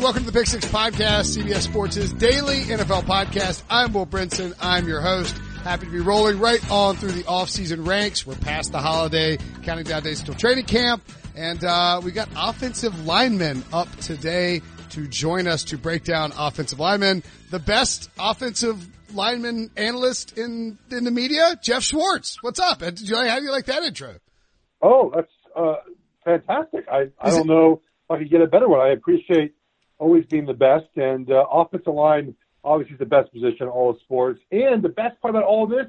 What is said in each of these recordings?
Welcome to the Pick Six Podcast, CBS Sports' daily NFL podcast. I'm Will Brinson. I'm your host. Happy to be rolling right on through the off-season ranks. We're past the holiday, counting down days until training camp, and uh, we got offensive linemen up today to join us to break down offensive linemen. The best offensive lineman analyst in in the media, Geoff Schwartz. What's up? Did you like, how do you like that intro? Oh, that's uh, fantastic. I, I don't it, know if I could get a better one. I appreciate always being the best, and uh, offensive line obviously is the best position in all of sports. And the best part about all this,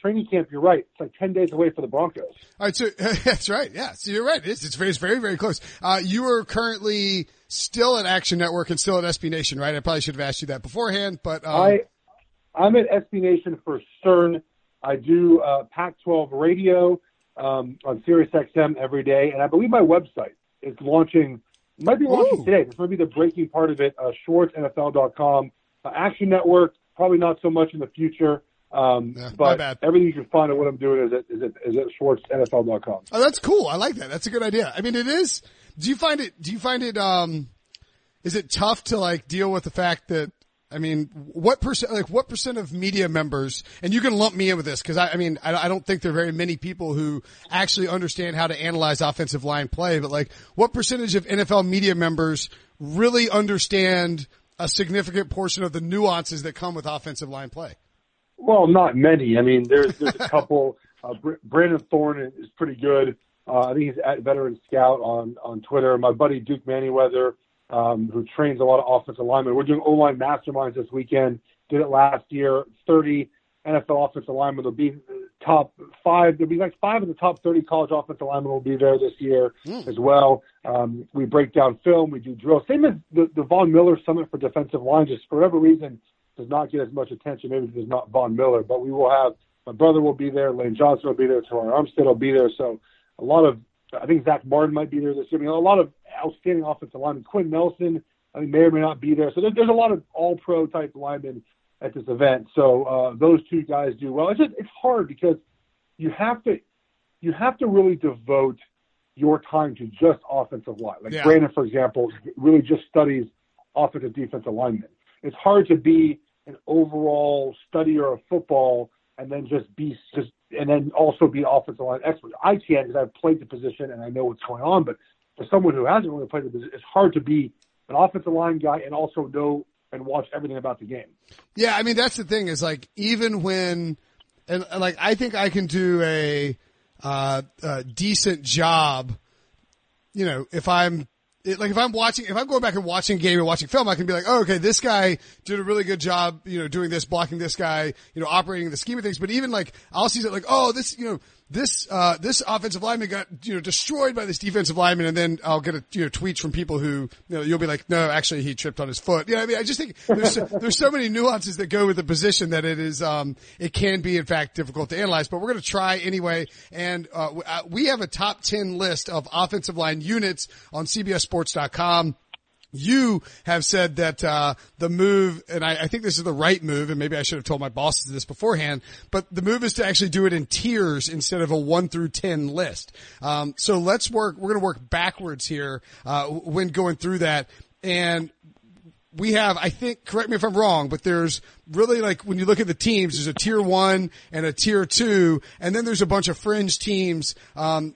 training camp. You're right; it's like ten days away for the Broncos. All right, so that's right. Yeah, so you're right. It's, it's very, it's very, very close. Uh, you are currently still at Action Network and still at SB Nation, right? I probably should have asked you that beforehand, but um, I, I'm at SB Nation for CERN. I do uh, Pac-12 radio um, on Sirius XM every day, and I believe my website is launching. Might be launching Ooh. today. This might be the breaking part of it. Uh, SchwartzNFL.com, uh, Action Network. Probably not so much in the future. Um, yeah, but everything you can find on what I'm doing is at, is at, is at SchwartzNFL.com. Oh, that's cool. I like that. That's a good idea. I mean, it is. Do you find it? Do you find it? Um, is it tough to like deal with the fact that I mean, what percent, like what percent of media members, and you can lump me in with this because I, I, mean, I, I, don't think there are very many people who actually understand how to analyze offensive line play, but like what percentage of NFL media members really understand a significant portion of the nuances that come with offensive line play? Well, not many. I mean, there's, there's a couple, uh, Brandon Thorn is pretty good. Uh, I think he's at Veteran Scout on, on Twitter. My buddy Duke Manyweather, um, who trains a lot of offensive linemen. We're doing O-line masterminds this weekend. Did it last year. 30 NFL offensive linemen will be top five. There'll be like five of the top 30 college offensive linemen will be there this year mm. as well. Um, we break down film. We do drills. Same as the, the Von Miller Summit for defensive line. Just for whatever reason, does not get as much attention. Maybe because it's not Von Miller, but we will have my brother will be there. Lane Johnson will be there. Terron Armstead will be there. So a lot of I think Zack Martin might be there this year. I mean, a lot of outstanding offensive linemen. Quenton Nelson, I mean, may or may not be there. So there, there's a lot of all pro type linemen at this event. So uh, those two guys do well. It's just it's hard because you have to you have to really devote your time to just offensive line. Like yeah. Brandon, for example, really just studies offensive defensive linemen. It's hard to be an overall studier of football and then just be just and then also be offensive line expert. I can because I've played the position and I know what's going on. But for someone who hasn't really played the position, it's hard to be an offensive line guy and also know and watch everything about the game. Yeah, I mean that's the thing is like even when and like I think I can do a, uh, a decent job. You know, if I'm like if I'm watching, if I'm going back and watching a game and watching film, I can be like, oh, okay, this guy did a really good job, you know, doing this, blocking this guy, you know, operating the scheme of things. But even like, I'll see that like, oh, this, you know, this uh, this offensive lineman got you know destroyed by this defensive lineman, and then I'll get a you know tweets from people who you know you'll be like, no, actually he tripped on his foot. You know, I mean, I just think there's so, there's so many nuances that go with the position that it is um it can be in fact difficult to analyze. But we're going to try anyway, and uh, uh, we have a top ten list of offensive line units on CBSSports.com you have said that uh, the move, and I, I, think this is the right move, and maybe I should have told my bosses this beforehand, but the move is to actually do it in tiers instead of a one through ten list. Um, so let's work. We're going to work backwards here uh, when going through that. And we have, I think, correct me if I'm wrong, but there's really like when you look at the teams, there's a tier one and a tier two, and then there's a bunch of fringe teams um,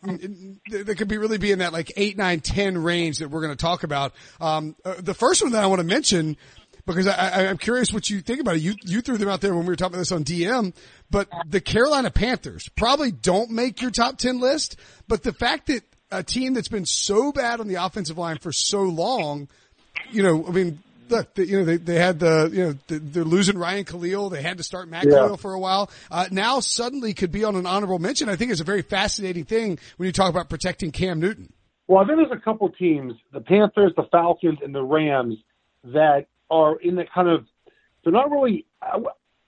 that could be really be in that like eight, nine, ten range that we're going to talk about. Um, uh, the first one that I want to mention because I, am curious what you think about it. You you threw them out there when we were talking about this on DM, but the Carolina Panthers probably don't make your top ten list. But the fact that a team that's been so bad on the offensive line for so long, you know, I mean, look, you know, they, they had the, you know, they're losing Ryan Kalil. They had to start Matt yeah. Kalil for a while. Uh, now suddenly could be on an honorable mention. I think it's a very fascinating thing when you talk about protecting Cam Newton. Well, I think there's a couple teams, the Panthers, the Falcons, and the Rams that are in the kind of, they're not really,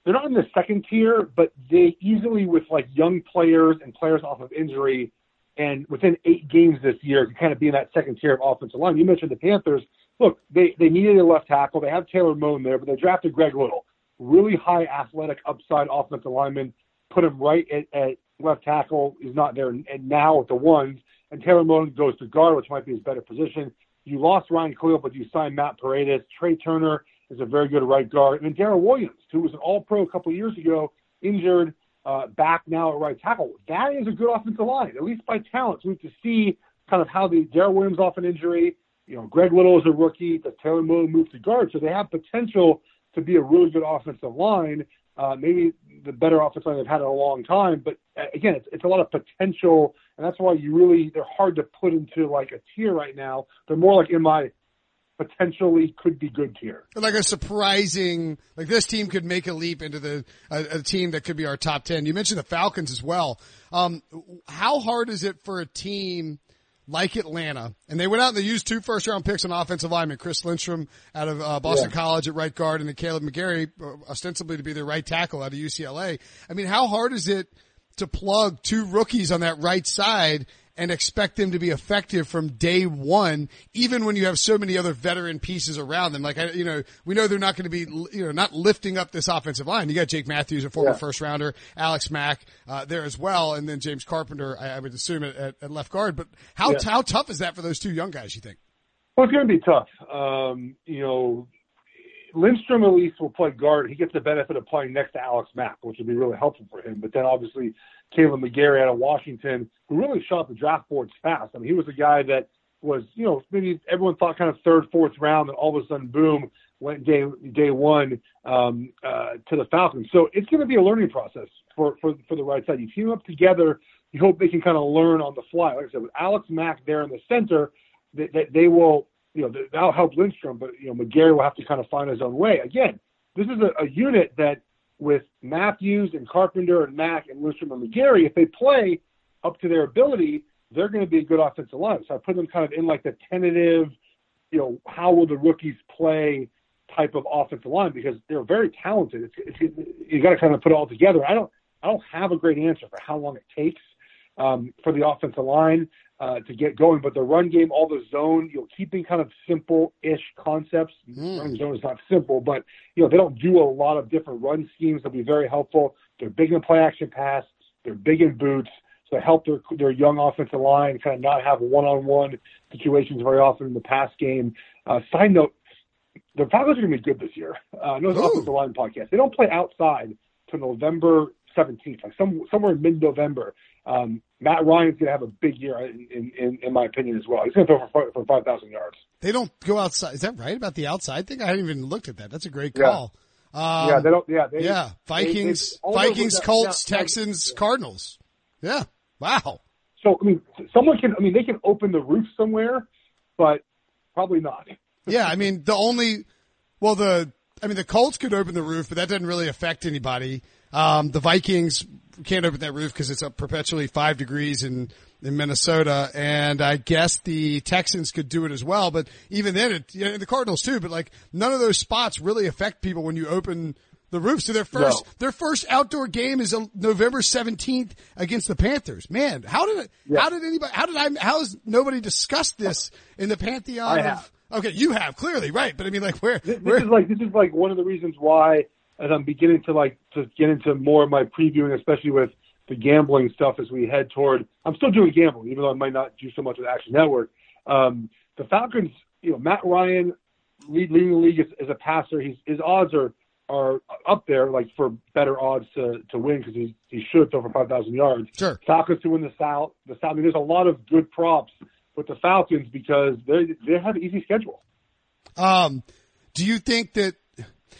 they're not in the second tier, but they easily with like young players and players off of injury and within eight games this year can kind of be in that second tier of offensive line. You mentioned the Panthers look, they, they needed a left tackle. They have Taylor Moton there, but they drafted Greg Little, really high athletic upside offensive lineman, put him right at, at left tackle. He's not there and now at the ones, and Taylor Moton goes to guard, which might be his better position. you lost Ryan Kalil, but you signed Matt Paradis. Trai Turner is a very good right guard. And Daryl Williams, who was an all pro a couple of years ago, injured, uh, back now at right tackle. That is a good offensive line, at least by talent. So we have to see kind of how the Daryl Williams off an injury. You know, Greg Little is a rookie. Does Taylor Moton move to guard? So they have potential to be a really good offensive line. Uh, maybe the better offensive line they've had in a long time. But uh, again, it's, it's a lot of potential, and that's why you really they're hard to put into like a tier right now. They're more like in my potentially could be good tier. Like a surprising, like this team could make a leap into the a, a team that could be our top ten. You mentioned the Falcons as well. Um, how hard is it for a team? Like Atlanta, and they went out and they used two first round picks on offensive linemen, Chris Lindstrom out of uh, Boston yeah. College at right guard, and then Kaleb McGary, uh, ostensibly to be their right tackle out of UCLA. I mean, how hard is it to plug two rookies on that right side and expect them to be effective from day one, even when you have so many other veteran pieces around them. Like, I, you know, we know they're not going to be, you know, not lifting up this offensive line. You got Jake Matthews, a former yeah. first rounder, Alex Mack, uh, there as well. And then James Carpenter, I, I would assume at, at, left guard. But how, yeah. how tough is that for those two young guys, you think? Well, it's going to be tough. Um, you know, Lindstrom at least will play guard. He gets the benefit of playing next to Alex Mack, which would be really helpful for him. But then obviously Kaleb McGary out of Washington, who really shot the draft boards fast. I mean, he was a guy that was, you know, maybe everyone thought kind of third, fourth round, and all of a sudden, boom, went day day one um, uh, to the Falcons. So it's going to be a learning process for, for for the right side. You team up together. You hope they can kind of learn on the fly. Like I said, with Alex Mack there in the center, they, they, they will, you know, that'll help Lindstrom, but you know, McGary will have to kind of find his own way. Again, this is a, a unit that with Matthews and Carpenter and Mack and Lindstrom and McGary, if they play up to their ability, they're going to be a good offensive line. So I put them kind of in like the tentative, you know, how will the rookies play type of offensive line because they're very talented. It's, it's, you got to kind of put it all together. I don't, I don't have a great answer for how long it takes um, for the offensive line uh, to get going. But the run game, all the zone, you know, keeping kind of simple-ish concepts. Mm. Running zone is not simple, but you know they don't do a lot of different run schemes. That'll be very helpful. They're big in play-action pass. They're big in boots. So help their their young offensive line kind of not have one-on-one situations very often in the pass game. Uh, side note, the Falcons are going to be good this year. Uh, know it's offensive line podcast. They don't play outside to November 17th, like some, somewhere in mid-November. Um, Matt Ryan's going to have a big year, in, in, in my opinion, as well. He's going to throw for, for 5,000 yards. They don't go outside. Is that right about the outside thing? I hadn't even looked at that. That's a great call. Yeah, um, yeah they don't. Yeah, they, yeah. Vikings, they, they, Vikings, Colts, yeah, Texans, yeah. Cardinals. Yeah. Wow. So I mean, someone can. I mean, they can open the roof somewhere, but probably not. yeah, I mean, the only. Well, the. I mean, the Colts could open the roof, but that doesn't really affect anybody. Um, the Vikings can't open that roof because it's up perpetually five degrees in, in Minnesota. And I guess the Texans could do it as well. But even then, it, you know, the Cardinals too, but like none of those spots really affect people when you open the roof. So their first, no. their first outdoor game is November 17th against the Panthers. Man, how did it, yeah. how did anybody, how did I, how has nobody discussed this in the pantheon of, okay, you have clearly, right. But I mean like where, this, where, this is like, this is like one of the reasons why as I'm beginning to like to get into more of my previewing, especially with the gambling stuff as we head toward. I'm still doing gambling, even though I might not do so much with Action Network. Um, the Falcons, you know, Matt Ryan lead, leading the league as, as a passer. He's, his odds are are up there, like for better odds to to win because he he should throw for five thousand yards. Sure. Falcons to win the South. The South. I mean, there's a lot of good props with the Falcons because they they have an easy schedule. Um, do you think that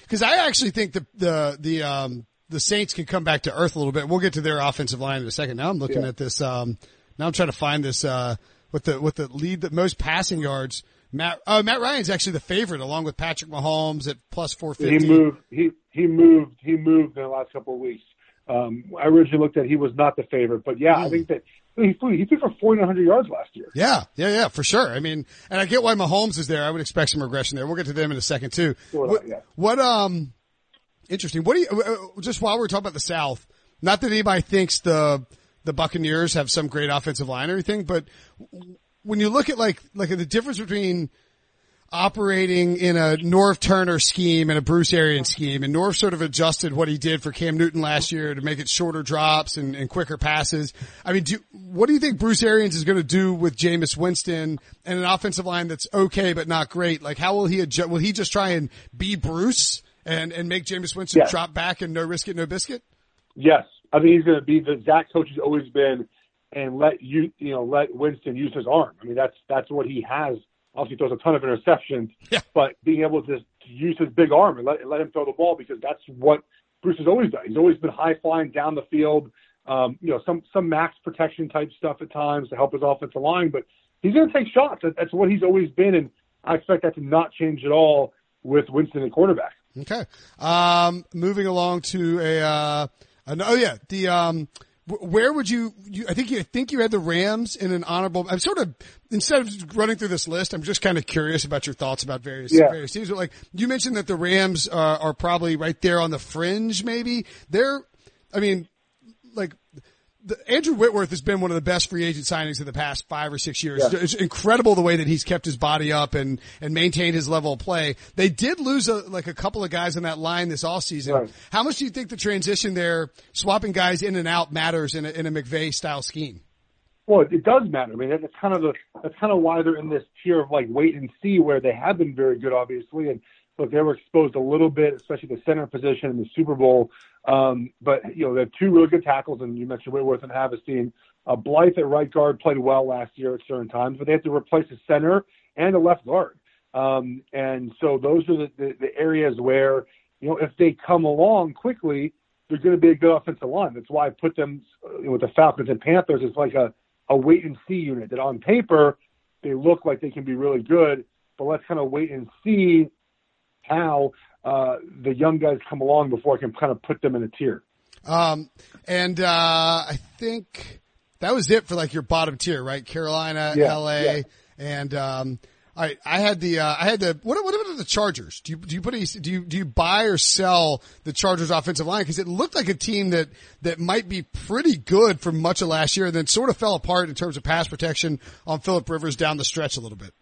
because I actually think the the the um the Saints can come back to earth a little bit. We'll get to their offensive line in a second. Now I'm looking yeah. at this. Um, now I'm trying to find this uh with the with the lead the most passing yards. Matt uh, Matt Ryan's actually the favorite along with Patrick Mahomes at plus four fifty. He moved. He he moved. He moved in the last couple of weeks. Um, I originally looked at he was not the favorite, but yeah. I think that he flew, he threw for 4,900 yards last year. Yeah, yeah, yeah, for sure. I mean, and I get why Mahomes is there. I would expect some regression there. We'll get to them in a second too. Sure what, yeah. what, um, interesting. What do you, uh, uh, just while we're talking about the South, not that anybody thinks the, the Buccaneers have some great offensive line or anything, but when you look at like, like the difference between, operating in a Norv Turner scheme and a Bruce Arians scheme, and Norv sort of adjusted what he did for Cam Newton last year to make it shorter drops and, and quicker passes. I mean, do, what do you think Bruce Arians is going to do with Jameis Winston and an offensive line that's okay but not great? Like, how will he adjust? Will he just try and be Bruce and and make Jameis Winston yes. drop back and no risk it, no biscuit? Yes, I mean he's going to be the Zach coach has always been, and let you you know let Winston use his arm. I mean that's that's what he has obviously throws a ton of interceptions, yeah. but being able to, use his big arm and let, let him throw the ball because that's what Bruce has always done. He's always been high flying down the field, um, you know, some some max protection type stuff at times to help his offensive line, but he's going to take shots. That, that's what he's always been, and I expect that to not change at all with Winston at quarterback. Okay. Um, moving along to a, uh, an, oh yeah, the, um, where would you, you, I think you I think you had the Rams in an honorable I'm sort of instead of running through this list I'm just kind of curious about your thoughts about various yeah. various teams but like you mentioned that the Rams uh, are probably right there on the fringe maybe they're I mean the, Andrew Whitworth has been one of the best free agent signings of the past five or six years. Yeah. It's incredible the way that he's kept his body up and, and maintained his level of play. They did lose a, like a couple of guys in that line this off season. Right. How much do you think the transition there, swapping guys in and out matters in a, in a McVay style scheme? Well, it does matter. I mean, that's kind of the, that's kind of why they're in this tier of like wait and see where they have been very good, obviously. And look, they were exposed a little bit, especially the center position in the Super Bowl. Um, but you know, they have two really good tackles, and you mentioned Whitworth and Havenstein. Uh, Blythe at right guard played well last year at certain times, but they have to replace a center and a left guard. Um, and so those are the, the, the areas where, you know, if they come along quickly, they're going to be a good offensive line. That's why I put them you know, with the Falcons and Panthers. It's like a, a wait and see unit that on paper, they look like they can be really good, but let's kind of wait and see how uh, the young guys come along before I can kind of put them in a tier. Um, and uh, I think that was it for like your bottom tier, right? Carolina, yeah, LA, yeah. and um, I I had the uh, I had the what what about the Chargers? Do you do you put any, do you do you buy or sell the Chargers offensive line because it looked like a team that that might be pretty good for much of last year, and then sort of fell apart in terms of pass protection on Philip Rivers down the stretch a little bit.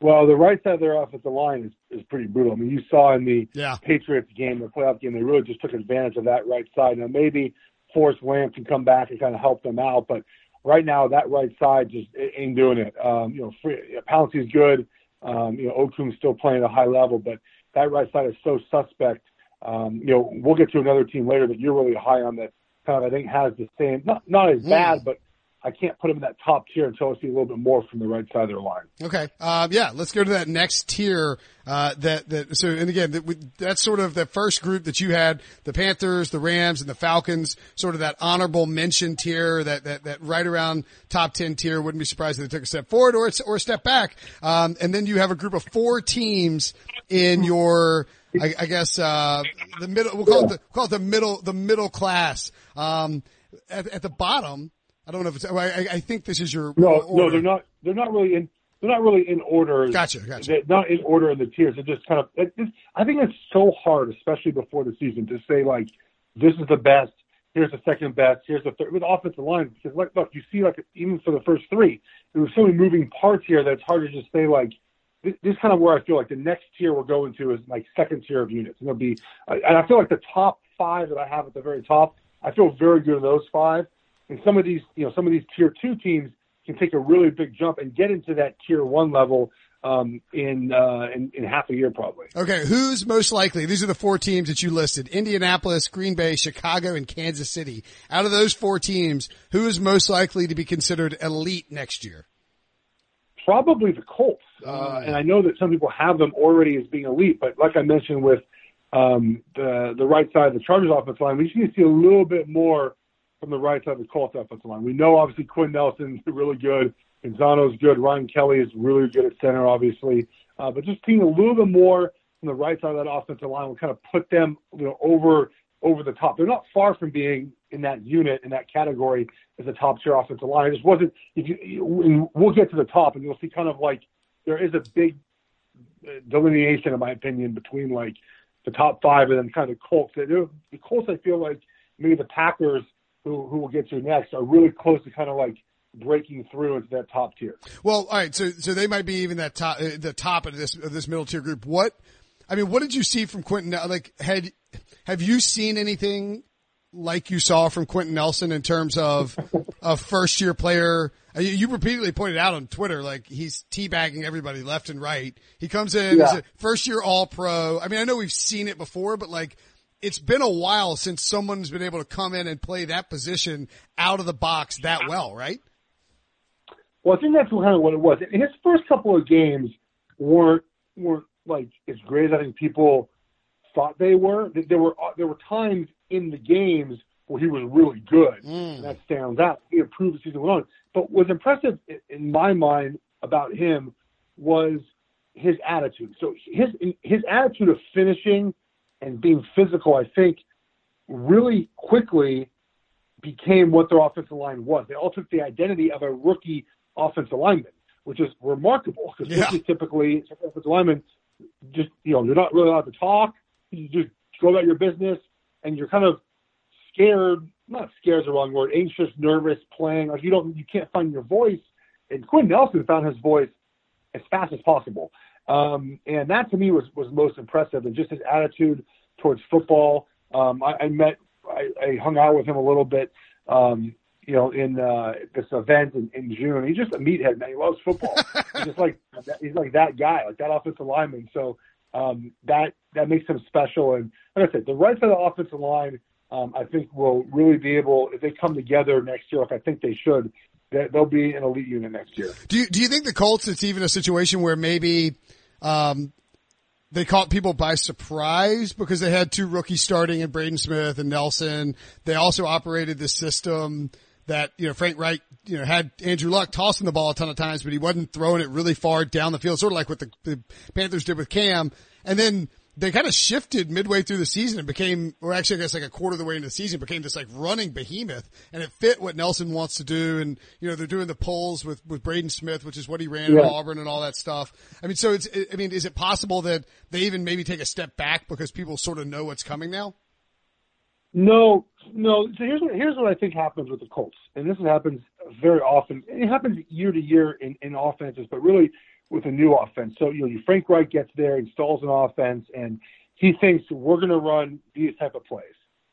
Well, the right side of their offensive line is, is pretty brutal. I mean, you saw in the yeah. Patriots game, the playoff game, they really just took advantage of that right side. Now, maybe Forrest Lamp can come back and kind of help them out, but right now that right side just ain't doing it. Um, you know, free, Pouncey's good. Um, you know, Okung's still playing at a high level, but that right side is so suspect. Um, you know, we'll get to another team later that you're really high on that kind of I think has the same not not as bad, but I can't put them in that top tier until I see a little bit more from the right side of their line. Okay. Um, yeah, let's go to that next tier. Uh, that, that, so, and again, that, that's sort of the first group that you had, the Panthers, the Rams, and the Falcons, sort of that honorable mention tier, that, that, that right around top 10 tier. Wouldn't be surprised if they took a step forward or, or a step back. Um, and then you have a group of four teams in your, I, I guess, uh, the middle, we'll call it the, we'll call it the middle, the middle class. Um, at, at the bottom, I don't know if it's. I, I think this is your. No, order. no, they're not. They're not really in. They're not really in order. Gotcha, gotcha. They're not in order in the tiers. They're just kind of. It, it, I think it's so hard, especially before the season, to say like, this is the best. Here's the second best. Here's the third with offensive line because like, look, you see like even for the first three, there were so many moving parts here that it's hard to just say like. This, this is kind of where I feel like the next tier we're going to is like second tier of units. And it'll be, and I feel like the top five that I have at the very top, I feel very good in those five and some of these, you know, some of these tier two teams can take a really big jump and get into that tier one level um, in, uh, in in half a year probably. Okay, who's most likely? These are the four teams that you listed: Indianapolis, Green Bay, Chicago, and Kansas City. Out of those four teams, who is most likely to be considered elite next year? Probably the Colts, uh, and I know that some people have them already as being elite, but like I mentioned with um, the the right side of the Chargers offensive line, we just need to see a little bit more from the right side of the Colts offensive line. We know obviously Quenton Nelson's really good. Castonzo's good. Ryan Kelly is really good at center, obviously. Uh, but just seeing a little bit more from the right side of that offensive line will kind of put them, you know, over over the top. They're not far from being in that unit in that category as a top tier offensive line. It just wasn't. If you, we'll get to the top, and you'll see kind of like there is a big uh, delineation, in my opinion, between like the top five and then kind of the Colts. The Colts, I feel like maybe the Packers who who we'll get to next are really close to kind of like breaking through into that top tier. Well, all right. So, so they might be even that top, uh, the top of this, of this middle tier group. What, I mean, what did you see from Quenton? Like, had, have you seen anything like you saw from Quenton Nelson in terms of a first year player? Uh, you repeatedly pointed out on Twitter, like he's teabagging everybody left and right. He comes in yeah. as a first year all pro. I mean, I know we've seen it before, but like it's been a while since someone's been able to come in and play that position out of the box that well, right? Well, I think that's kind of what it was. And his first couple of games weren't weren't like as great as I think people thought they were. There were there were times in the games where he was really good, mm. and that stands out. He improved as season went on. But what's impressive in my mind about him was his attitude. So his his attitude of finishing and being physical, I think, really quickly became what their offensive line was. They all took the identity of a rookie offensive lineman, which is remarkable because yeah. rookies typically offensive linemen just you know you're not really allowed to talk. You just go about your business, and you're kind of scared. Not scared is the wrong word. Anxious, nervous, playing like you don't you can't find your voice. And Quenton Nelson found his voice as fast as possible. Um, and that to me was, was most impressive and just his attitude towards football. Um, I, I met, I, I hung out with him a little bit, um, you know, in uh, this event in, in June. He's just a meathead, man. He loves football. he's just like he's like that guy, like that offensive lineman. So um, that that makes him special. And like I said, the right side of the offensive line, um, I think will really be able if they come together next year, like I think they should. They'll be an elite unit next year. Do you, do you think the Colts? It's even a situation where maybe um, they caught people by surprise because they had two rookies starting in Braden Smith and Nelson. They also operated this system that, you know, Frank Reich you know, had Andrew Luck tossing the ball a ton of times, but he wasn't throwing it really far down the field, sort of like what the, the Panthers did with Cam. And then they kind of shifted midway through the season and became, or actually I guess like a quarter of the way into the season, became this like running behemoth and it fit what Nelson wants to do. And, you know, they're doing the pulls with, with Braden Smith, which is what he ran yeah. at Auburn and all that stuff. I mean, so it's, I mean, is it possible that they even maybe take a step back because people sort of know what's coming now? No, no. So here's what, here's what I think happens with the Colts. And this happens very often. It happens year to year in, in offenses, but really with a new offense. So you know, Frank Reich gets there, installs an offense, and he thinks we're going to run these type of plays.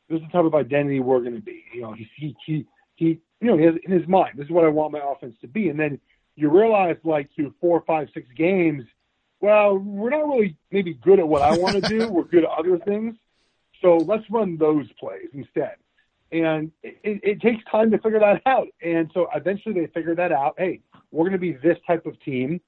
This is the type of identity we're going to be. You know, he he he he. You know, he has in his mind, this is what I want my offense to be. And then you realize, like through four, five, six games, well, we're not really maybe good at what I want to do. we're good at other things. So let's run those plays instead. And it, it, it takes time to figure that out. And so eventually they figure that out. Hey, we're going to be this type of team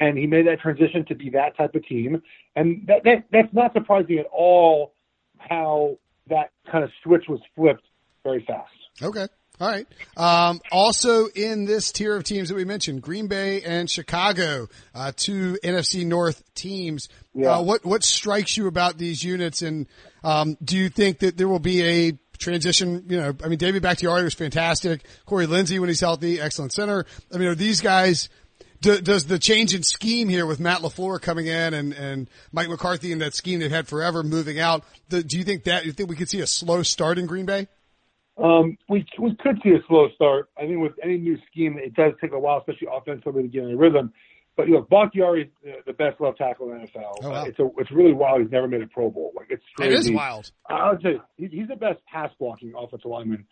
and he made that transition to be that type of team. And that, that that's not surprising at all how that kind of switch was flipped very fast. Okay. All right. Um, also in this tier of teams that we mentioned, Green Bay and Chicago, uh, two NFC North teams. Yeah. Uh, what what strikes you about these units, and um, do you think that there will be a transition? You know, I mean, David Bakhtiari was fantastic. Corey Linsley, when he's healthy, excellent center. I mean, are these guys do, does the change in scheme here with Matt LaFleur coming in and, and Mike McCarthy and that scheme they've had forever moving out, the, do you think that, you think we could see a slow start in Green Bay? Um, we, we could see a slow start. I think with any new scheme, it does take a while, especially offensively to get in a rhythm. But you know, Bakhtiari is the best left tackle in the NFL. Oh, wow. uh, it's a, it's really wild. He's never made a Pro Bowl. Like it's crazy. It is wild. I would say he's the best pass blocking offensive lineman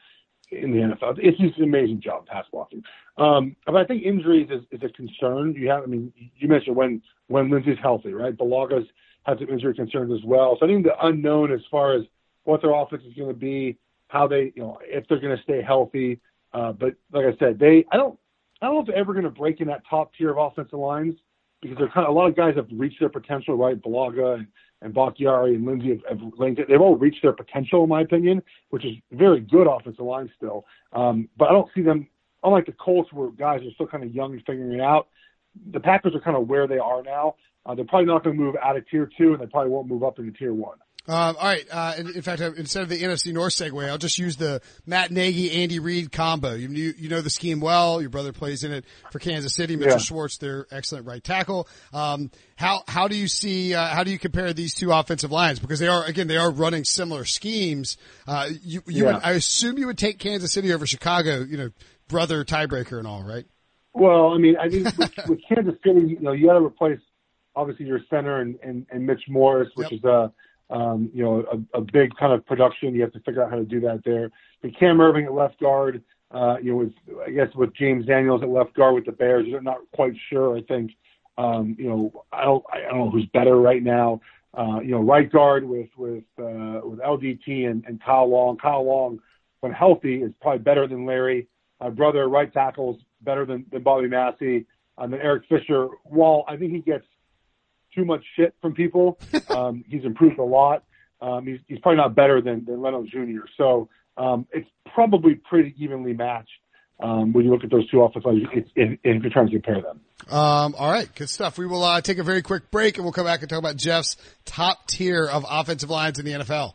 in the NFL. It's just an amazing job pass blocking. Um, but I think injuries is, is a concern. You have, I mean, you mentioned when when Linsley's healthy, right? Bulaga's had some injury concerns as well. So I think the unknown as far as what their offense is going to be, how they, you know, if they're going to stay healthy. Uh, but like I said, they, I don't, I don't know if they're ever going to break in that top tier of offensive lines because they're kind of a lot of guys have reached their potential, right? Bulaga and and Bakhtiari and Linsley have, have linked it. They've all reached their potential, in my opinion, which is very good offensive line still. Um, but I don't see them, unlike the Colts, where guys are still kind of young and figuring it out. The Packers are kind of where they are now. Uh, they're probably not going to move out of tier two, and they probably won't move up into tier one. Um, all right. Uh, in, in fact, instead of the NFC North segue, I'll just use the Matt Nagy, Andy Reid combo. You, you, you know the scheme well. Your brother plays in it for Kansas City. Mitchell yeah. Schwartz, their excellent right tackle. Um, how how do you see uh, how do you compare these two offensive lines because they are again they are running similar schemes. Uh, you you yeah. would, I assume you would take Kansas City over Chicago. You know, brother tiebreaker and all, right? Well, I mean, I think with, with Kansas City, you know, you got to replace obviously your center and, and, and Mitch Morse, which yep. is a um, you know, a, big kind of production. You have to figure out how to do that there. But Cam Erving at left guard, uh, you know, with, I guess with James Daniels at left guard with the Bears, they're not quite sure. I think, um, you know, I don't, I don't know who's better right now. Uh, you know, right guard with with uh, with LDT and, and Kyle Long. Kyle Long, when healthy, is probably better than Larry. My brother, right tackle, is better than, Bobby Massie. And then Eric Fisher, while I think he gets too much shit from people. Um, he's improved a lot. Um, he's, he's probably not better than, than Leno Jr. So um, it's probably pretty evenly matched um, when you look at those two offensive lines if, if, if you're trying to compare them. Um, all right, good stuff. We will uh, take a very quick break and we'll come back and talk about Geoff's top tier of offensive lines in the NFL.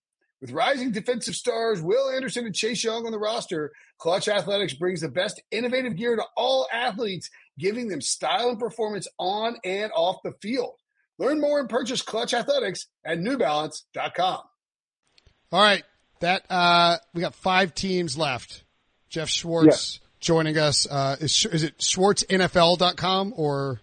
With rising defensive stars Will Anderson and Chase Young on the roster, Clutch Athletics brings the best innovative gear to all athletes giving them style and performance on and off the field. Learn more and purchase Clutch Athletics at NewBalance.com. All right, that uh, we got five teams left. Geoff Schwartz joining us. Uh, is is it SchwartzNFL.com or?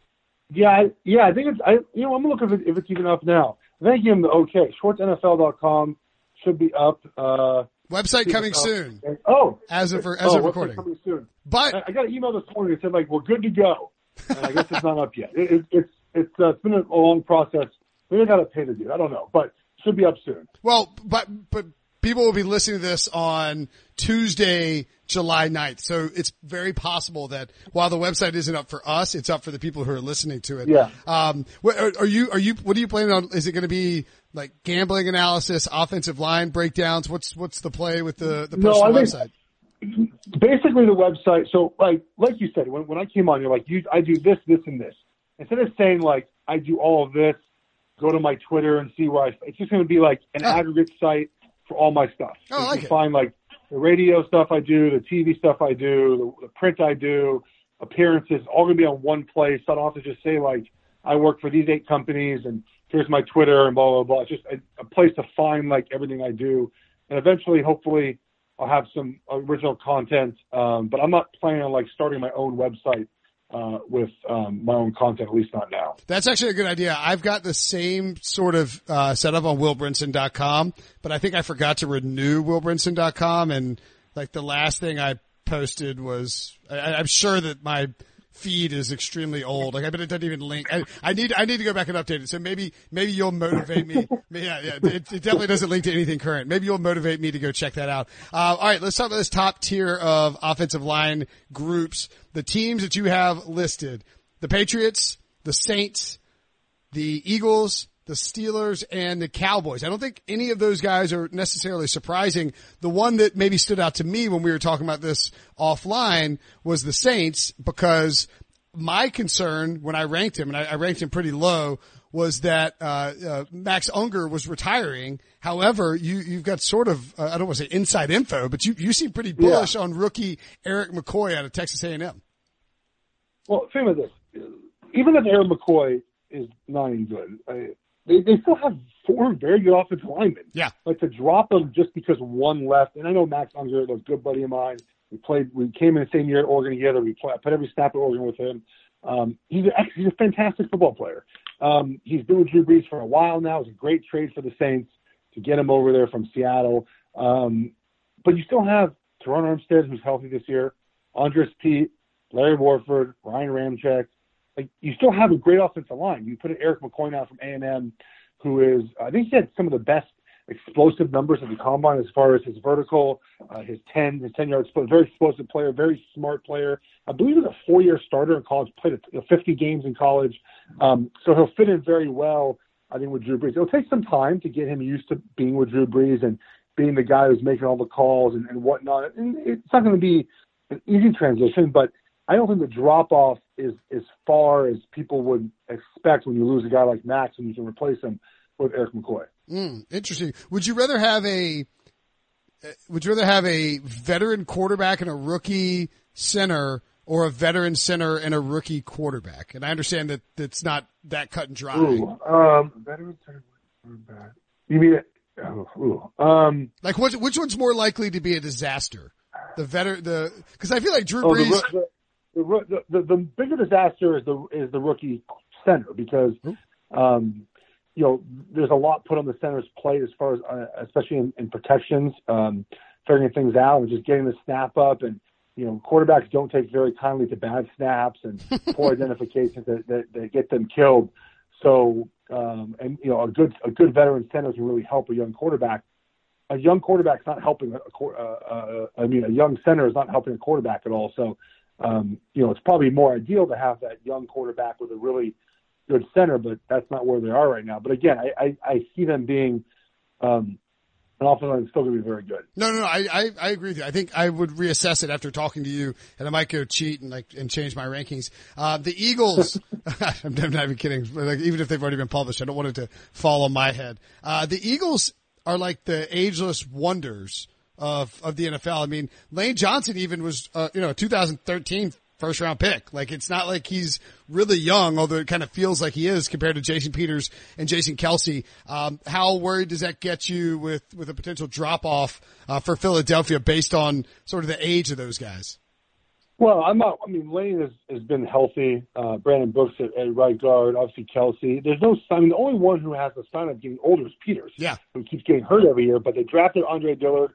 Yeah, I, yeah, I think it's. I you know I'm gonna look if, it, if it's even up now. Thank you. I think him okay. SchwartzNFL.com should be up. Uh, Website coming soon. Oh, as of as oh, of recording. Coming soon. But I, I, got an email this morning that said like we're good to go, and I guess it's not up yet. It, it, it's it's uh, it's been a long process. Maybe I got to pay to do. I don't know, but should be up soon. Well, but but people will be listening to this on Tuesday, July 9th. So it's very possible that while the website isn't up for us, it's up for the people who are listening to it. Yeah. Um, are, you, are you, what are you planning on? Is it going to be like gambling analysis, offensive line breakdowns? What's, what's the play with the, the personal no, website? Basically the website. So like, like you said, when, when I came on, you're like, you, I do this, this, and this. Instead of saying like, I do all of this, go to my Twitter and see where I, it's just going to be like an oh. aggregate site for all my stuff. Oh, you like can it. find like the radio stuff I do, the TV stuff I do, the, the print I do, appearances, all going to be on one place. So I don't have to just say like I work for these eight companies and here's my Twitter and blah blah blah. It's just a, a place to find like everything I do, and eventually, hopefully, I'll have some original content. Um, but I'm not planning on like starting my own website uh, with um, my own content, at least not now. That's actually a good idea. I've got the same sort of uh, setup on willbrinson.com, but I think I forgot to renew willbrinson.com, and like the last thing I posted was I, I'm sure that my feed is extremely old. Like I bet it doesn't even link. I, I, need I need to go back and update it. So maybe maybe you'll motivate me. yeah, yeah. It, it, definitely doesn't link to anything current. Maybe you'll motivate me to go check that out. Uh, all right, let's talk about this top tier of offensive line groups. The teams that you have listed: the Patriots, the Saints, the Eagles, the Steelers and the Cowboys. I don't think any of those guys are necessarily surprising. The one that maybe stood out to me when we were talking about this offline was the Saints because my concern when I ranked him, and I, I ranked him pretty low, was that uh, uh, Max Unger was retiring. However, you you've got sort of uh, I don't want to say inside info, but you you seem pretty bullish yeah. on rookie Erik McCoy out of Texas A&M. Well, think of this: even if Erik McCoy is not any good, I, they they still have four very good offensive linemen. Yeah, like to drop them just because one left. And I know Max Unger, a good buddy of mine. We played. We came in the same year at Oregon together. We play, put every snap at Oregon with him. Um, he's a, he's a fantastic football player. Um, he's been with Drew Brees for a while now. It's a great trade for the Saints to get him over there from Seattle. Um, but you still have Terron Armstead, who's healthy this year, Andrus Peat, Larry Warford, Ryan Ramczyk. Like you still have a great offensive line. You put an Erik McCoy out from A and M, who is I think he had some of the best explosive numbers of the combine as far as his vertical, uh, his 10, his 10 yard split. Very explosive player, very smart player. I believe he's a four year starter in college, played 50 games in college. Um, so he'll fit in very well, I think, with Drew Brees. It'll take some time to get him used to being with Drew Brees and being the guy who's making all the calls and, and whatnot. And it's not going to be an easy transition, but I don't think the drop off is as far as people would expect when you lose a guy like Max and you can replace him with Erik McCoy. Mm, interesting. Would you rather have a would you rather have a veteran quarterback and a rookie center or a veteran center and a rookie quarterback? And I understand that it's not that cut and dry. Ooh, um, veteran center quarterback. You mean oh, ooh, um, like which which one's more likely to be a disaster? The veteran the because I feel like Drew oh, Brees. The, the, the, the, bigger disaster is the is the rookie center because um, you know, there's a lot put on the center's plate as far as, uh, especially in, in protections, um, figuring things out and just getting the snap up. And, you know, quarterbacks don't take very kindly to bad snaps and poor identifications that, that, that get them killed. So, um, and, you know, a good, a good veteran center can really help a young quarterback. A young quarterback's not helping a, uh, uh, I mean, a young center is not helping a quarterback at all. So, um, you know, it's probably more ideal to have that young quarterback with a really good center, but that's not where they are right now. But again, I, I, I see them being um, an offensive line still going to be very good. No, no, no. I, I, I, agree with you. I think I would reassess it after talking to you, and I might go cheat and like and change my rankings. Uh, the Eagles. I'm not even kidding. Like even if they've already been published, I don't want it to fall on my head. Uh, the Eagles are like the ageless wonders of of the NFL. I mean, Lane Johnson even was, uh, you know, 2013 first round pick. Like it's not like he's really young, although it kind of feels like he is compared to Jason Peters and Jason Kelce. Um, how worried does that get you with, with a potential drop off, uh, for Philadelphia based on sort of the age of those guys? Well, I'm not, I mean, Lane has, has been healthy. Uh, Brandon Brooks at, at right guard, obviously Kelce. There's no, I mean, the only one who has the sign of getting older is Peters. Yeah. Who keeps getting hurt every year, but they drafted Andre Dillard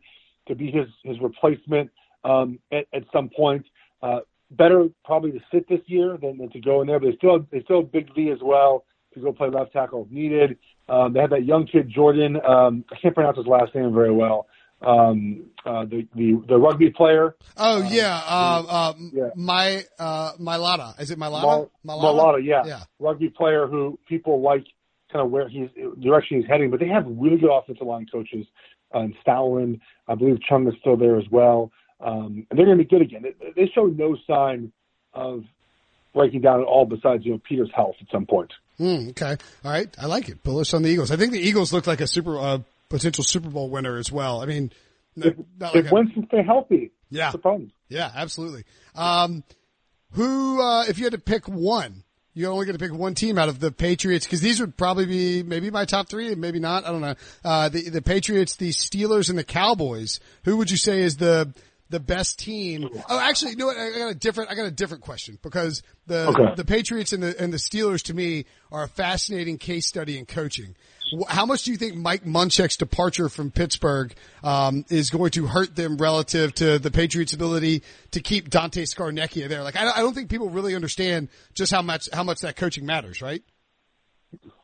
to be his, his replacement, um, at, at some point. Uh, better probably to sit this year than, than to go in there. But they still have, they still have Big V as well to go play left tackle if needed. Um, they have that young kid Jordan. Um, I can't pronounce his last name very well. Um, uh, the, the the rugby player. Oh um, yeah, uh, uh, yeah. My uh, Mailata. Is it Mailata? Mailata, yeah. yeah. Rugby player who people like kind of where he's direction he's heading, but they have really good offensive line coaches. Uh, in Stoutland, I believe Chung is still there as well. Um, and they're going to be good again. They, they show no sign of breaking down at all besides, you know, Peter's health at some point. Mm, okay. All right. I like it. Bullish on the Eagles. I think the Eagles look like a super, uh, potential Super Bowl winner as well. I mean, if, not like if Winston stay healthy. Yeah. Yeah, absolutely. Um, who, uh, if you had to pick one, you only get to pick one team out of the Patriots because these would probably be maybe my top three, maybe not. I don't know. Uh, the the Patriots, the Steelers, and the Cowboys. Who would you say is the the best team. Oh, actually, you know what? I got a different, I got a different question because the, okay. the Patriots and the, and the Steelers to me are a fascinating case study in coaching. How much do you think Mike Munchak's departure from Pittsburgh, um, is going to hurt them relative to the Patriots' ability to keep Dante Scarnecchia there? Like, I, I don't think people really understand just how much, how much that coaching matters, right?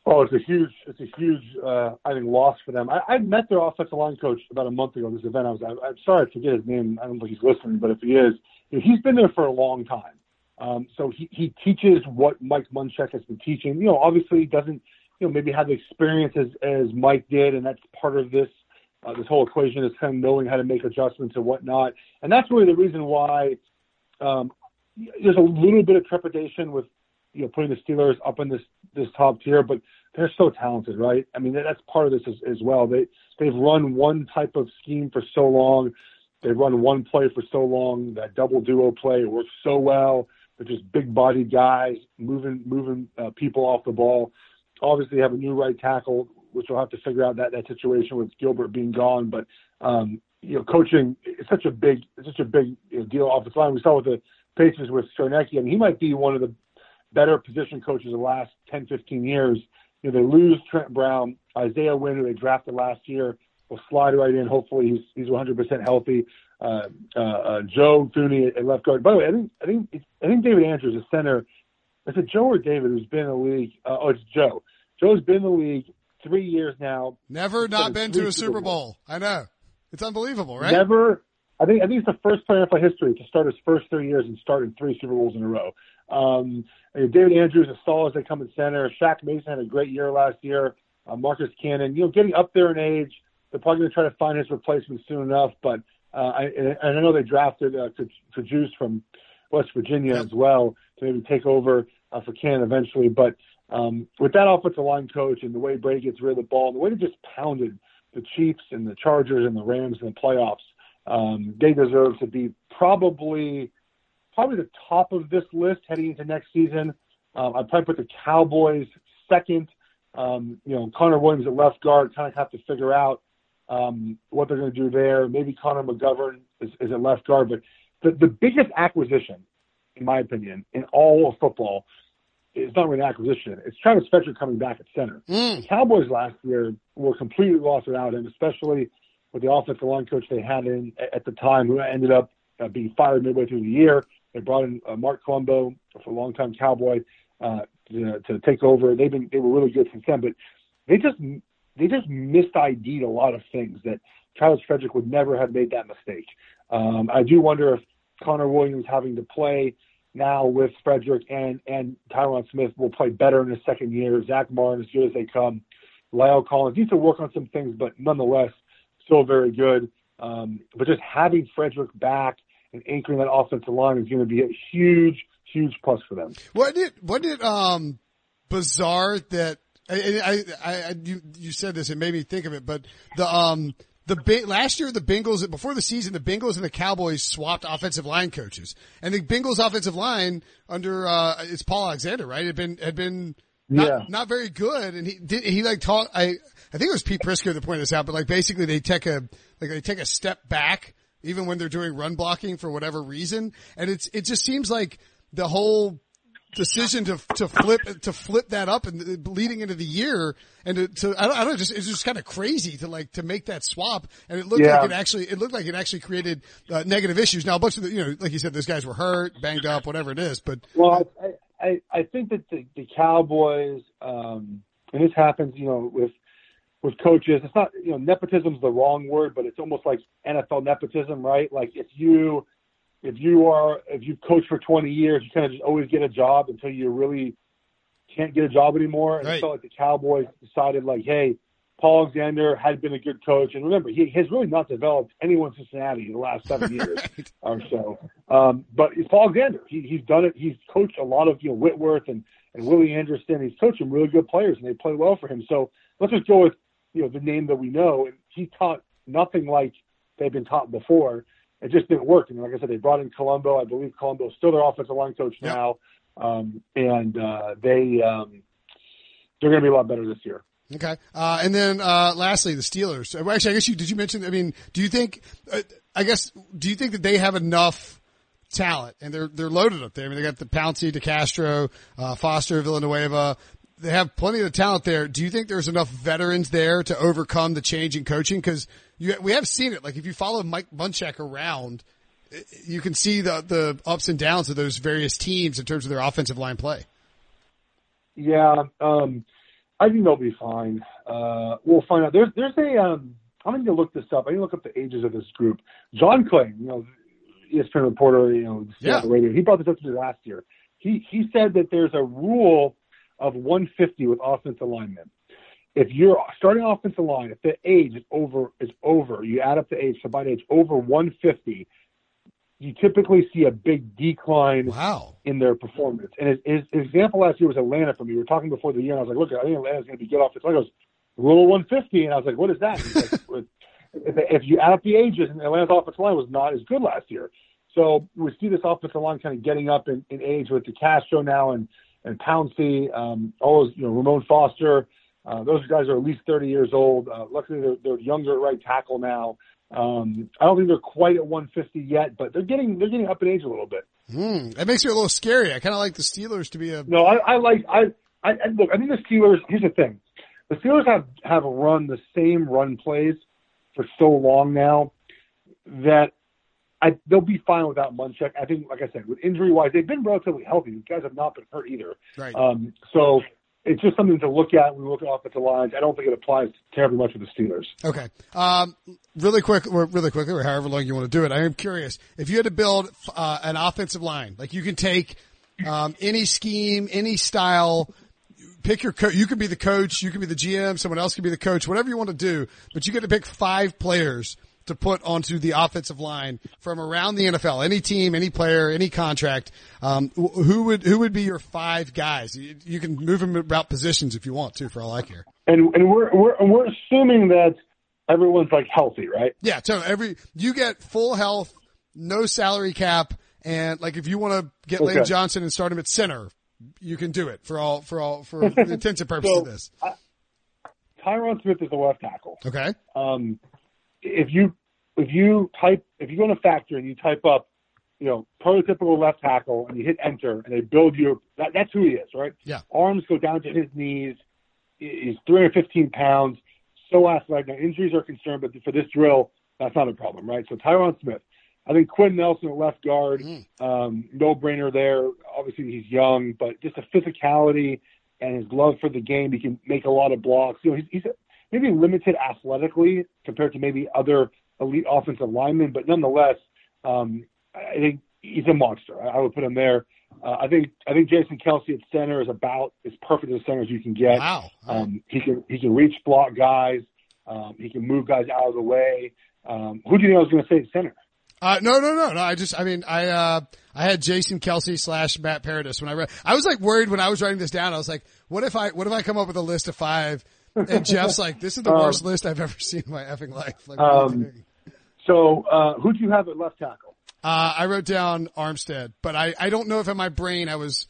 Oh, it's a huge, it's a huge, uh, I think, loss for them. I, I met their offensive line coach about a month ago at this event. I was, I, I'm sorry I forget his name. I don't think he's listening, but if he is, he's been there for a long time. Um, so he, he teaches what Mike Munchak has been teaching. You know, obviously he doesn't, you know, maybe have the experience as, as Mike did, and that's part of this, uh, this whole equation is of knowing how to make adjustments and whatnot. And that's really the reason why, um, there's a little bit of trepidation with you know putting the Steelers up in this this top tier, but they're so talented, right? I mean, that's part of this as, as well. They they've run one type of scheme for so long. They've run one play for so long. That double duo play works so well. They're just big bodied guys moving moving uh, people off the ball. Obviously, have a new right tackle, which we'll have to figure out that that situation with Gilbert being gone. But um, you know, coaching is such a big such a big you know, deal off the line. We saw with the Pacers with Scarnecchia, and he might be one of the better position coaches the last 10, 15 years. You know, they lose Trent Brown, Isaiah Wynn, who they drafted last year, will slide right in. Hopefully, he's he's 100% healthy. Uh, uh, uh, Joe Thuney at left guard. By the way, I think I think I think David Andrews, a center. Is it Joe or David who's been in the league? Uh, oh, it's Joe. Joe's been in the league three years now. Never not been to a Super Bowl. I know. It's unbelievable, right? Never. I think I think it's the first player in NFL history to start his first three years and start in three Super Bowls in a row. Um, David Andrews as solid as they come in center. Shaq Mason had a great year last year. Uh, Marcus Cannon, you know, getting up there in age. They're probably going to try to find his replacement soon enough. But uh, I, and I know they drafted uh, Juice from West Virginia as well to maybe take over uh, for Cannon eventually. But um, with that offensive line coach and the way Brady gets rid of the ball and the way they just pounded the Chiefs and the Chargers and the Rams in the playoffs, um, they deserve to be probably probably the top of this list heading into next season. Um, I'd probably put the Cowboys second. Um, you know, Connor Williams at left guard kind of have to figure out um, what they're going to do there. Maybe Connor McGovern is, is at left guard, but the, the biggest acquisition, in my opinion, in all of football is not really an acquisition. It's Travis Frederick coming back at center. Mm. The Cowboys last year were completely lost without him, especially with the offensive line coach they had in at the time, who ended up uh, being fired midway through the year. They brought in uh, Marc Colombo for a long time Cowboy uh, to, to take over. They've been they were really good since then, but they just they just misid'd a lot of things that Travis Frederick would never have made that mistake. Um, I do wonder if Connor Williams having to play now with Frederick and and Tyron Smith will play better in his second year. Zack Martin as good as they come. La'el Collins needs to work on some things, but nonetheless still very good. Um, but just having Frederick back and anchoring that offensive line is going to be a huge, huge plus for them. What did what did um bizarre that I, I, I, you, you said this, it made me think of it, but the, um, the last year the Bengals before the season the Bengals and the Cowboys swapped offensive line coaches. And the Bengals offensive line under uh it's Paul Alexander right? Had been had been not, yeah. not very good. And he did he like talk I I think it was Pete Prisco that pointed this out but like basically they take a like they take a step back even when they're doing run blocking for whatever reason. And it's it just seems like the whole decision to to flip to flip that up and leading into the year and to, to I, don't, I don't know just it's just kind of crazy to like to make that swap and it looked yeah. like it actually it looked like it actually created uh, negative issues. Now a bunch of the, you know like you said those guys were hurt, banged up, whatever it is. But well, I I, I think that the, the Cowboys um, and this happens you know with with coaches. It's not you know nepotism's the wrong word, but it's almost like NFL nepotism, right? Like if you if you are if you've coached for 20 years, you kind of just always get a job until you really can't get a job anymore. And right. it felt like the Cowboys decided like, hey, Paul Alexander had been a good coach, and remember, he has really not developed anyone in Cincinnati in the last seven years or so. Um, but it's Paul Alexander. He, he's done it. He's coached a lot of you know Whitworth and and Willie Anderson. He's coached some really good players, and they play well for him. So let's just go with you know the name that we know. And he taught nothing like they've been taught before it just didn't work. And like I said, they brought in Colombo. I believe Colombo is still their offensive line coach yep. now, um, and uh, they um, they're going to be a lot better this year. Okay, uh, and then uh, lastly, the Steelers. Actually, I guess you did you mention? I mean, do you think? Uh, I guess do you think that they have enough? talent and they're they're loaded up there. I mean, they got the Pouncey, DeCastro, uh, Foster, Villanueva. They have plenty of talent there. Do you think there's enough veterans there to overcome the change in coaching? Because you, we have seen it. Like if you follow Mike Munchak around, you can see the the ups and downs of those various teams in terms of their offensive line play. Yeah, um, I think they'll be fine. Uh, we'll find out. There's there's a um, I'm going to look this up. I need to look up the ages of this group. John Clay, you know, ESPN reporter, you know, yeah. radio. He brought this up to me last year. He he said that there's a rule of 150 with offensive linemen if you're starting offensive line, if the age is over is over, you add up the age, combined age over 150, you typically see a big decline Wow. in their performance. And his, his, his example last year was Atlanta for me. We were talking before the year, and I was like, look, I think Atlanta's going to be good off. It's like, I goes, rule of 150. And I was like, what is that? Like, if, if you add up the ages, and Atlanta's offensive line was not as good last year. So we see this offensive line kind of getting up in, in age with DeCastro now and, and Pouncey, um, all those, you know, Ramon Foster. Uh, those guys are at least 30 years old. Uh, luckily, they're, they're younger at right tackle now. Um, I don't think they're quite at 150 yet, but they're getting they're getting up in age a little bit. Hmm. That makes me a little scary. I kind of like the Steelers to be a. No, I, I like I I look. I think the Steelers. Here's the thing: the Steelers have have run the same run plays for so long now that I they'll be fine without Munchak. I think, like I said, with injury wise, they've been relatively healthy. These guys have not been hurt either. Right. Um, so it's just something to look at when we look at offensive lines. I don't think it applies terribly much with the Steelers. Okay. Um, really quick, or really quickly, or however long you want to do it. I am curious if you had to build uh, an offensive line, like you can take um, any scheme, any style. Pick your coach. You could be the coach. You could be the GM. Someone else could be the coach. Whatever you want to do, but you get to pick five players to put onto the offensive line from around the NFL. Any team, any player, any contract. Um, who would who would be your five guys? You, you can move them about positions if you want to, for all I care. And and we're we're we're assuming that everyone's like healthy, right? Yeah, so every you get full health, no salary cap, and like if you want to get Lane Johnson and start him at center, you can do it for all for all for the intents and purposes So- of this. Tyron Smith is the left tackle. Okay. um, if you if you type if you go into Factor and you type up, you know, prototypical left tackle and you hit enter and they build you that, that's who he is, right? Yeah. Arms go down to his knees. He's 315 pounds, so athletic. Now injuries are concerned, but for this drill, that's not a problem, right? So Tyron Smith. I think Quenton Nelson at left guard, um, no brainer there. Obviously he's young, but just the physicality and his love for the game, he can make a lot of blocks. You know, he's, he's maybe limited athletically compared to maybe other elite offensive linemen, but nonetheless, um, I think he's a monster. I, I would put him there. Uh, I think I think Jason Kelce at center is about as perfect a center as you can get. Wow. Um, he can he can reach block guys. Um, he can move guys out of the way. Um, who do you think I was going to say at center? Uh, no, no, no, no. I just, I mean, I, uh, I had Jason Kelce slash Matt Paradis when I read, I was like worried when I was writing this down. I was like, what if I, what if I come up with a list of five and Geoff's like, this is the Um, worst list I've ever seen in my effing life. Like, what are you Um. So uh, who do you have at left tackle? Uh, I wrote down Armstead, but I, I don't know if in my brain I was,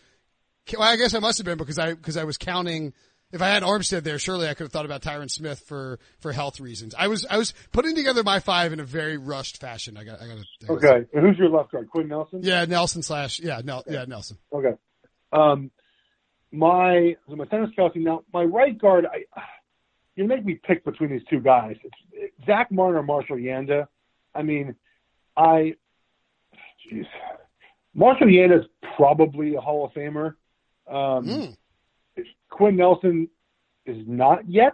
well, I guess I must have been because I, because I was counting, if I had Armstead there, surely I could have thought about Tyron Smith for, for health reasons. I was, I was putting together my five in a very rushed fashion. I got, I got to, Okay, and who's your left guard? Quenton Nelson. Yeah, Nelson slash, yeah, Nel, yeah, Nelson. Okay. Um, my so my center's Kelce. Now my right guard, I you make me pick between these two guys. It's Zack Martin or Marshall Yanda. I mean, I, jeez, Marshall Yanda is probably a Hall of Famer. Um, Mm. Quenton Nelson is not yet.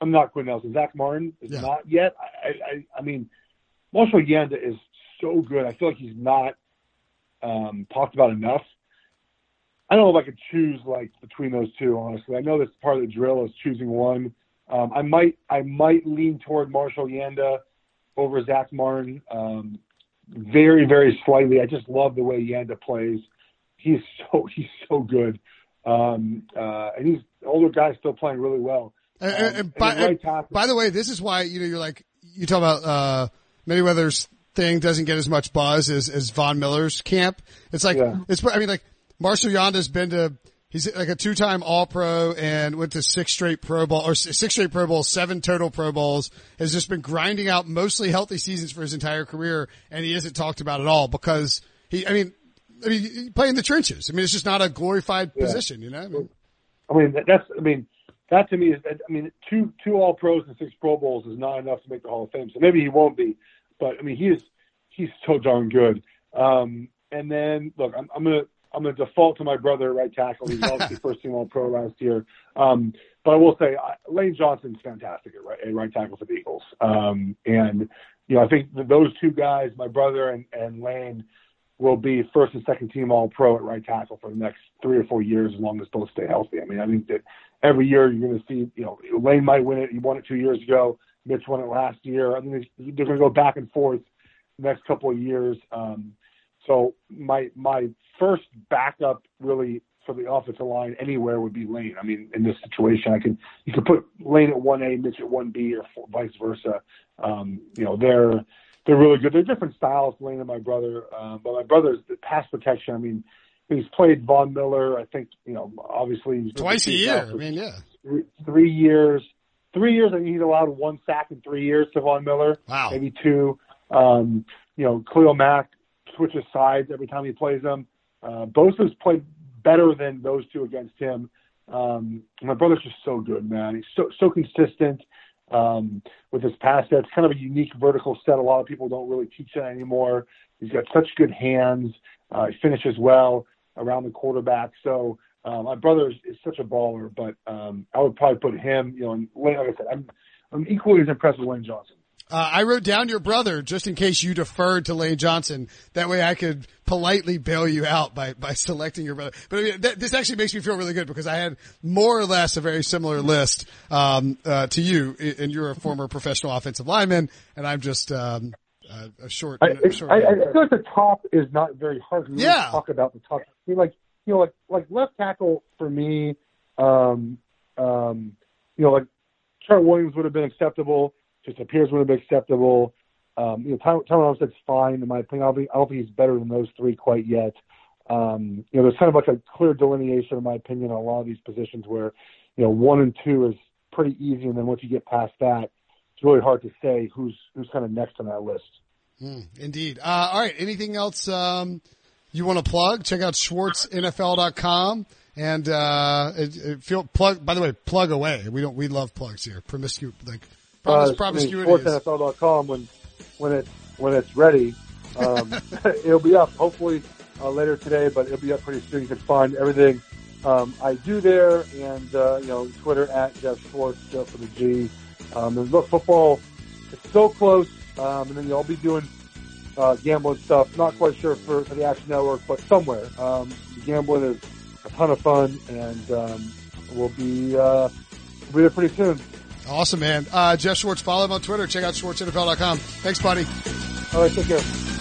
I'm not Quenton Nelson. Zack Martin is Yeah. not yet. I, I, I mean, Marshall Yanda is so good. I feel like he's not um, talked about enough. I don't know if I could choose like between those two. Honestly, I know that's part of the drill is choosing one. Um, I might I might lean toward Marshall Yanda over Zack Martin. Um, very very slightly. I just love the way Yanda plays. He's so he's so good, um, uh, and he's older guy still playing really well. And, Um, and, and and by, the right and by the way, this is why, you know, you're like, you talk about, uh, Mayweather's thing doesn't get as much buzz as, as Von Miller's camp. It's like, Yeah. it's, I mean, like, Marshall Yanda's been to, he's like a two-time All-Pro and went to six straight Pro Bowl, or six straight Pro Bowls, seven total Pro Bowls, has just been grinding out mostly healthy seasons for his entire career, and he isn't talked about at all because he, I mean, I mean, he play in the trenches. I mean, it's just not a glorified position, you know? I mean, I mean, that's, I mean, that to me is, I mean, two, two all pros and six Pro Bowls is not enough to make the Hall of Fame. So maybe he won't be, but I mean, he is, he's so darn good. Um, and then look, I'm, I'm to, I'm going to default to my brother at right tackle. He's obviously first team all pro last year. Um, but I will say I, Lane Johnson's fantastic at right, at right tackle for the Eagles. Um, and, you know, I think that those two guys, my brother and, and Lane, will be first and second team all pro at right tackle for the next three or four years as long as both stay healthy. I mean, I think that every year you're going to see, you know, Lane might win it. He won it two years ago. Mitch won it last year. I think they're going to go back and forth the next couple of years. Um, so my my first backup really for the offensive line anywhere would be Lane. I mean, in this situation, I could you could put Lane at one A, Mitch at one B, or vice versa. Um, you know, they're they're really good. They're different styles, Lane and my brother. Um, but my brother's the pass protection. I mean, he's played Von Miller. I think you know, obviously he's twice a year. I mean, yeah, three, three years. Three years. I think he's allowed one sack in three years to Von Miller. Wow. Maybe two. Um, you know, Khalil Mack switches sides every time he plays them. Uh, Bosa's played better than those two against him. Um, my brother's just so good, man. He's so so consistent um, with his pass. It's kind of a unique vertical set. A lot of people don't really teach that anymore. He's got such good hands. Uh, he finishes well around the quarterback. So uh, my brother is, is such a baller, but um, I would probably put him. You know, and like I said, I'm I'm equally as impressed with Lane Johnson. Uh, I wrote down your brother just in case you deferred to Lane Johnson. That way I could politely bail you out by, by selecting your brother. But I mean, th- this actually makes me feel really good because I had more or less a very similar list, um, uh, to you and you're a former professional offensive lineman and I'm just, um, uh, a short, I, a short I, I, feel like the top is not very hard to really Yeah. talk about the top. I mean, like you know, like like left tackle for me, um, um, you know, like Trent Williams would have been acceptable. Jason Peters would have been acceptable. Um, you know, Terron Armstead's fine in my opinion. I don't, think, he's better than those three quite yet. Um, you know, there's kind of like a clear delineation, in my opinion, on a lot of these positions where, you know, one and two is pretty easy, and then once you get past that, it's really hard to say who's who's kind of next on that list. Mm, indeed. Uh, all right. Anything else, um, you want to plug? Check out schwartznfl.com and, uh, it, it feel plug, by the way, plug away. We don't, we love plugs here. Promiscu, like, promis, uh, promiscuity is, schwartznfl.com when when it when it's ready. Um, it'll be up hopefully uh, later today, but it'll be up pretty soon. You can find everything um, I do there, and uh, you know Twitter at Geoff Schwartz, Geoff for the G. Um, and look, football it's so close, um, and then you'll be doing uh, gambling stuff. Not quite sure for, for the Action Network, but somewhere. Um, gambling is a ton of fun, and um, we'll be uh, we'll be there pretty soon. Awesome, man. Uh, Geoff Schwartz, follow him on Twitter. Check out schwartznfl.com. Thanks, buddy. All right, take care.